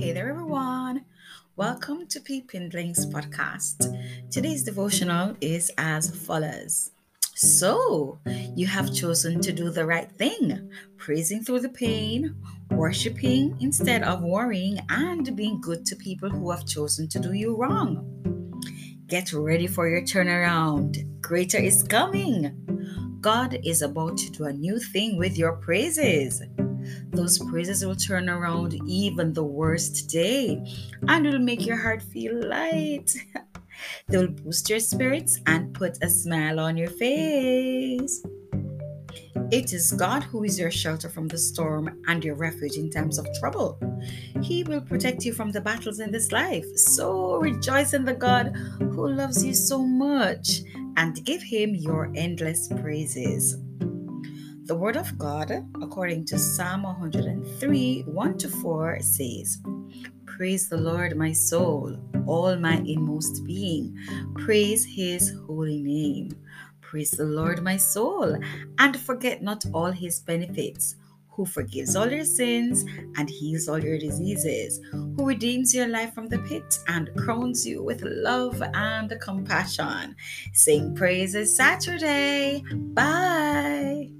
Hey there, everyone. Welcome to Peepindling's podcast. Today's devotional is as follows. So, you have chosen to do the right thing, praising through the pain, worshiping instead of worrying, and being good to people who have chosen to do you wrong. Get ready for your turnaround. Greater is coming. God is about to do a new thing with your praises. Those praises will turn around even the worst day and will make your heart feel light. they will boost your spirits and put a smile on your face. It is God who is your shelter from the storm and your refuge in times of trouble. He will protect you from the battles in this life. So rejoice in the God who loves you so much and give him your endless praises. The Word of God, according to Psalm 103 1 to 4, says, Praise the Lord, my soul, all my inmost being. Praise his holy name. Praise the Lord, my soul, and forget not all his benefits who forgives all your sins and heals all your diseases, who redeems your life from the pit and crowns you with love and compassion. Sing praises Saturday. Bye.